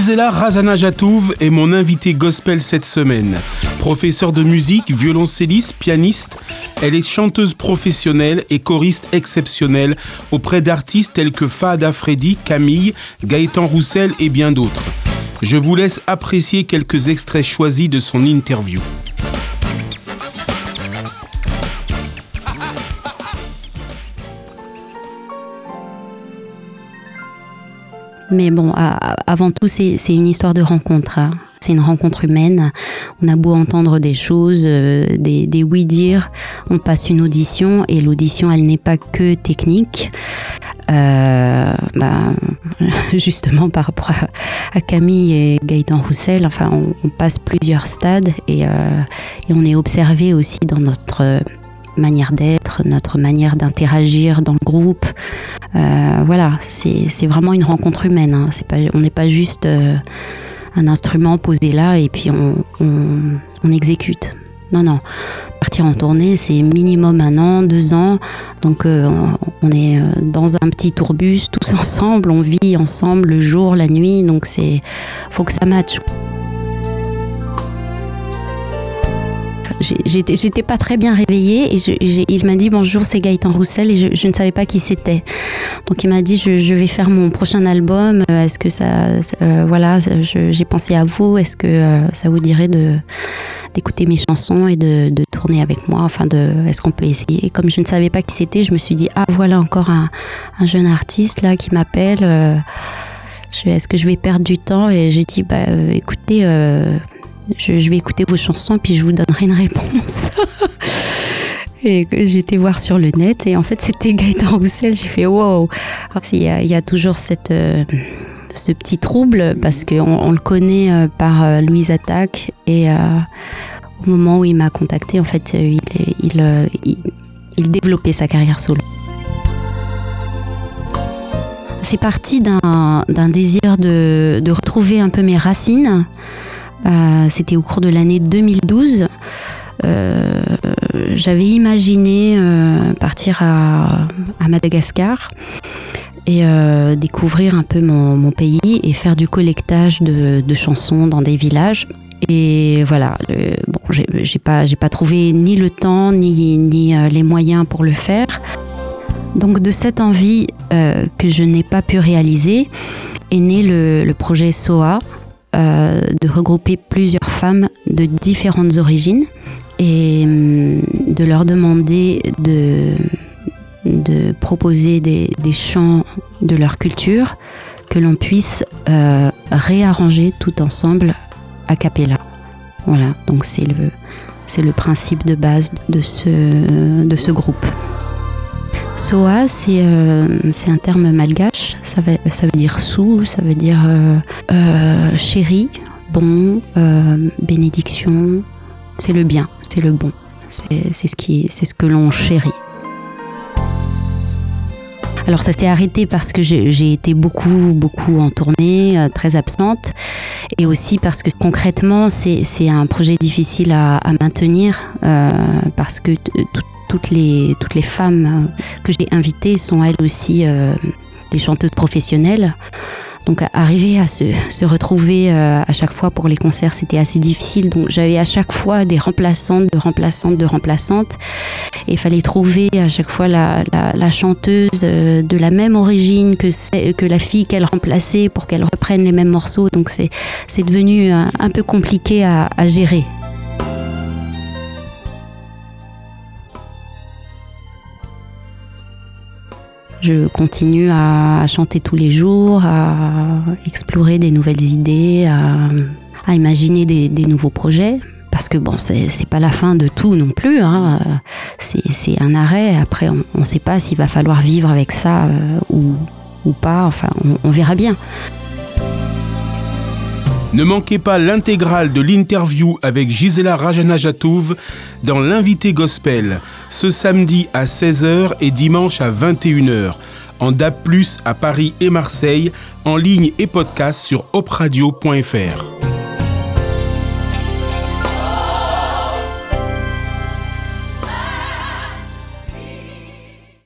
Gisela Razana-Jatouv est mon invitée gospel cette semaine. Professeure de musique, violoncelliste, pianiste, elle est chanteuse professionnelle et choriste exceptionnelle auprès d'artistes tels que Fahad Freddy, Camille, Gaëtan Roussel et bien d'autres. Je vous laisse apprécier quelques extraits choisis de son interview. Mais bon, avant tout, c'est une histoire de rencontre. Hein. C'est une rencontre humaine. On a beau entendre des choses, euh, des, oui-dire, on passe une audition et l'audition, elle n'est pas que technique. Euh, bah, justement par rapport à, Camille et Gaëtan Roussel, enfin, on, passe plusieurs stades euh, et on est observé aussi dans notre manière d'être, notre manière d'interagir dans le groupe. Euh, voilà, c'est vraiment une rencontre humaine. Hein. Pas, on n'est pas juste euh, un instrument posé là et puis on, on, exécute. Non, non. Partir en tournée, c'est minimum un an, deux ans. Donc euh, on est dans un petit tourbus tous ensemble, on vit ensemble le jour, la nuit. Donc c'est faut que ça matche. J'étais pas très bien réveillée et il m'a dit bonjour, c'est Gaëtan Roussel et je, ne savais pas qui c'était. Donc il m'a dit je, vais faire mon prochain album. Euh, est-ce que ça, euh, voilà, j'ai pensé à vous. Est-ce que euh, ça vous dirait de d'écouter mes chansons et de, tourner avec moi? Enfin, de, est-ce qu'on peut essayer? Comme je ne savais pas qui c'était, je me suis dit ah voilà encore un, jeune artiste là qui m'appelle. est-ce que je vais perdre du temps? Et j'ai dit bah écoutez je, vais écouter vos chansons et puis je vous donnerai une réponse. et j'étais voir sur le net et en fait c'était Gaëtan Roussel. J'ai fait wow. Il y, a, toujours cette, euh, ce petit trouble parce qu'on on le connaît euh, par euh, Louise Attaque et au moment où il m'a contacté, en fait, il, il, il, développait sa carrière solo. C'est parti d'un désir de, de retrouver un peu mes racines. Euh, c'était au cours de l'année 2012. Euh, j'avais imaginé euh, partir à, Madagascar et découvrir un peu mon, pays et faire du collectage de, chansons dans des villages. Et voilà, bon, j'ai pas, trouvé ni le temps ni, les moyens pour le faire. Donc de cette envie que je n'ai pas pu réaliser est né le projet SOA, euh, de regrouper plusieurs femmes de différentes origines et hum, de leur demander de, de proposer des, chants de leur culture que l'on puisse euh, réarranger tout ensemble a cappella. Voilà, donc c'est le, le principe de base de ce, de ce groupe. Soa, euh, c'est un terme malgache, ça veut, ça veut dire sous, ça veut dire euh, euh, chéri, bon, bénédiction, c'est le bien, c'est le bon, c'est ce, ce que l'on chérit. Alors ça s'est arrêté parce que j'ai été beaucoup, beaucoup en tournée, très absente, et aussi parce que concrètement c'est un projet difficile à, à maintenir, parce que tout toutes les, toutes les femmes que j'ai invitées sont elles aussi euh, des chanteuses professionnelles. Donc arriver à se, se retrouver euh, à chaque fois pour les concerts, c'était assez difficile. Donc j'avais à chaque fois des remplaçantes, de remplaçantes, de remplaçantes. Et il fallait trouver à chaque fois la, la, chanteuse euh, de la même origine que, que la fille qu'elle remplaçait pour qu'elle reprenne les mêmes morceaux. Donc c'est devenu un, un, peu compliqué à, à gérer. Je continue à chanter tous les jours, à explorer des nouvelles idées, à, imaginer des, nouveaux projets. Parce que bon, c'est pas la fin de tout non plus. Hein. C'est un arrêt. Après, on ne sait pas s'il va falloir vivre avec ça euh, ou, ou, pas. Enfin, on verra bien. Ne manquez pas l'intégrale de l'interview avec Gisela Rajanajatouv dans l'invité gospel ce samedi à 16h et dimanche à 21h en DAB+, à Paris et Marseille, en ligne et podcast sur opradio.fr.